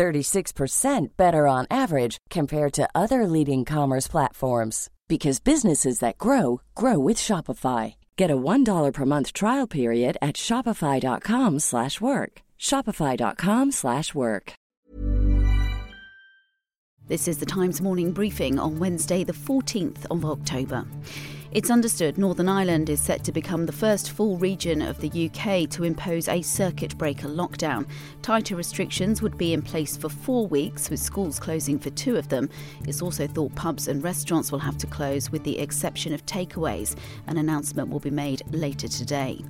36% better on average compared to other leading commerce platforms because businesses that grow grow with Shopify. Get a $1 per month trial period at shopify.com/work. shopify.com/work. This is the Times morning briefing on Wednesday the 14th of October. It's understood Northern Ireland is set to become the first full region of the UK to impose a circuit breaker lockdown. Tighter restrictions would be in place for four weeks, with schools closing for two of them. It's also thought pubs and restaurants will have to close, with the exception of takeaways. An announcement will be made later today.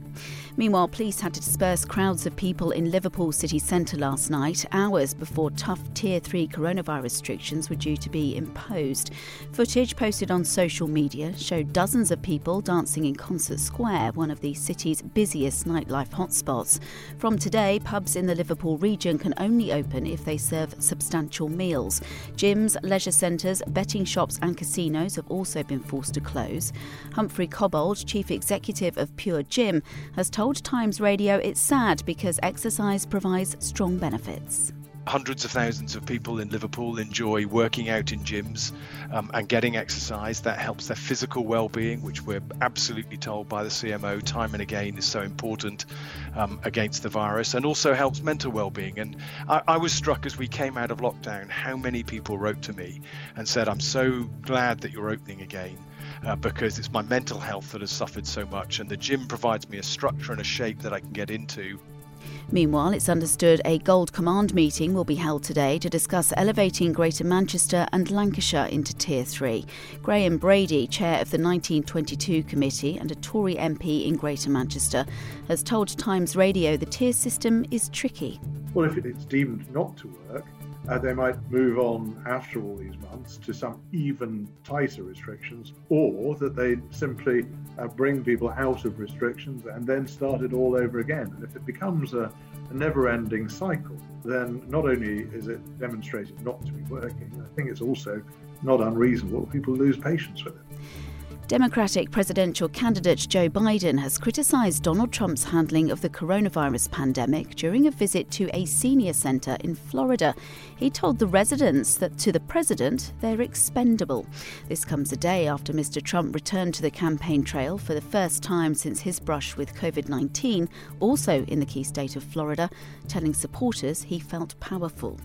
Meanwhile, police had to disperse crowds of people in Liverpool city centre last night, hours before tough Tier 3 coronavirus restrictions were due to be imposed. Footage posted on social media showed dozens dozens of people dancing in Concert Square, one of the city's busiest nightlife hotspots. From today, pubs in the Liverpool region can only open if they serve substantial meals. Gyms, leisure centres, betting shops, and casinos have also been forced to close. Humphrey Cobbold, chief executive of Pure Gym, has told Times Radio it's sad because exercise provides strong benefits hundreds of thousands of people in Liverpool enjoy working out in gyms um, and getting exercise. That helps their physical well-being, which we're absolutely told by the CMO time and again is so important um, against the virus, and also helps mental well-being. And I, I was struck as we came out of lockdown how many people wrote to me and said, "I'm so glad that you're opening again." Uh, because it's my mental health that has suffered so much, and the gym provides me a structure and a shape that I can get into Meanwhile, it's understood a Gold Command meeting will be held today to discuss elevating Greater Manchester and Lancashire into Tier 3. Graham Brady, chair of the 1922 committee and a Tory MP in Greater Manchester, has told Times Radio the tier system is tricky. Well, if it's deemed not to work, uh, they might move on after all these months to some even tighter restrictions, or that they simply uh, bring people out of restrictions and then start it all over again. And if it becomes a, a never ending cycle, then not only is it demonstrated not to be working, I think it's also not unreasonable people lose patience with it. Democratic presidential candidate Joe Biden has criticised Donald Trump's handling of the coronavirus pandemic during a visit to a senior centre in Florida. He told the residents that to the president, they're expendable. This comes a day after Mr. Trump returned to the campaign trail for the first time since his brush with COVID 19, also in the key state of Florida, telling supporters he felt powerful.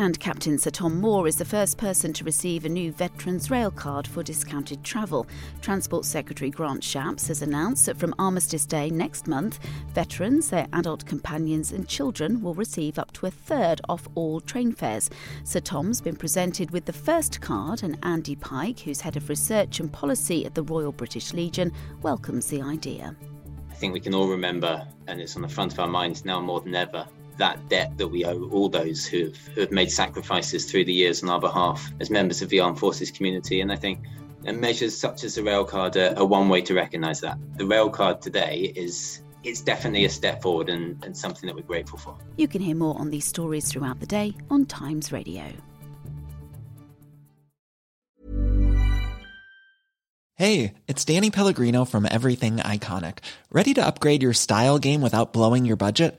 And Captain Sir Tom Moore is the first person to receive a new Veterans Rail Card for discounted travel. Transport Secretary Grant Shapps has announced that from Armistice Day next month, veterans, their adult companions, and children will receive up to a third off all train fares. Sir Tom's been presented with the first card, and Andy Pike, who's head of research and policy at the Royal British Legion, welcomes the idea. I think we can all remember, and it's on the front of our minds now more than ever, that debt that we owe all those who have, who have made sacrifices through the years on our behalf as members of the armed forces community. And I think and measures such as the rail card are, are one way to recognise that. The rail card today is it's definitely a step forward and, and something that we're grateful for. You can hear more on these stories throughout the day on Times Radio. Hey, it's Danny Pellegrino from Everything Iconic. Ready to upgrade your style game without blowing your budget?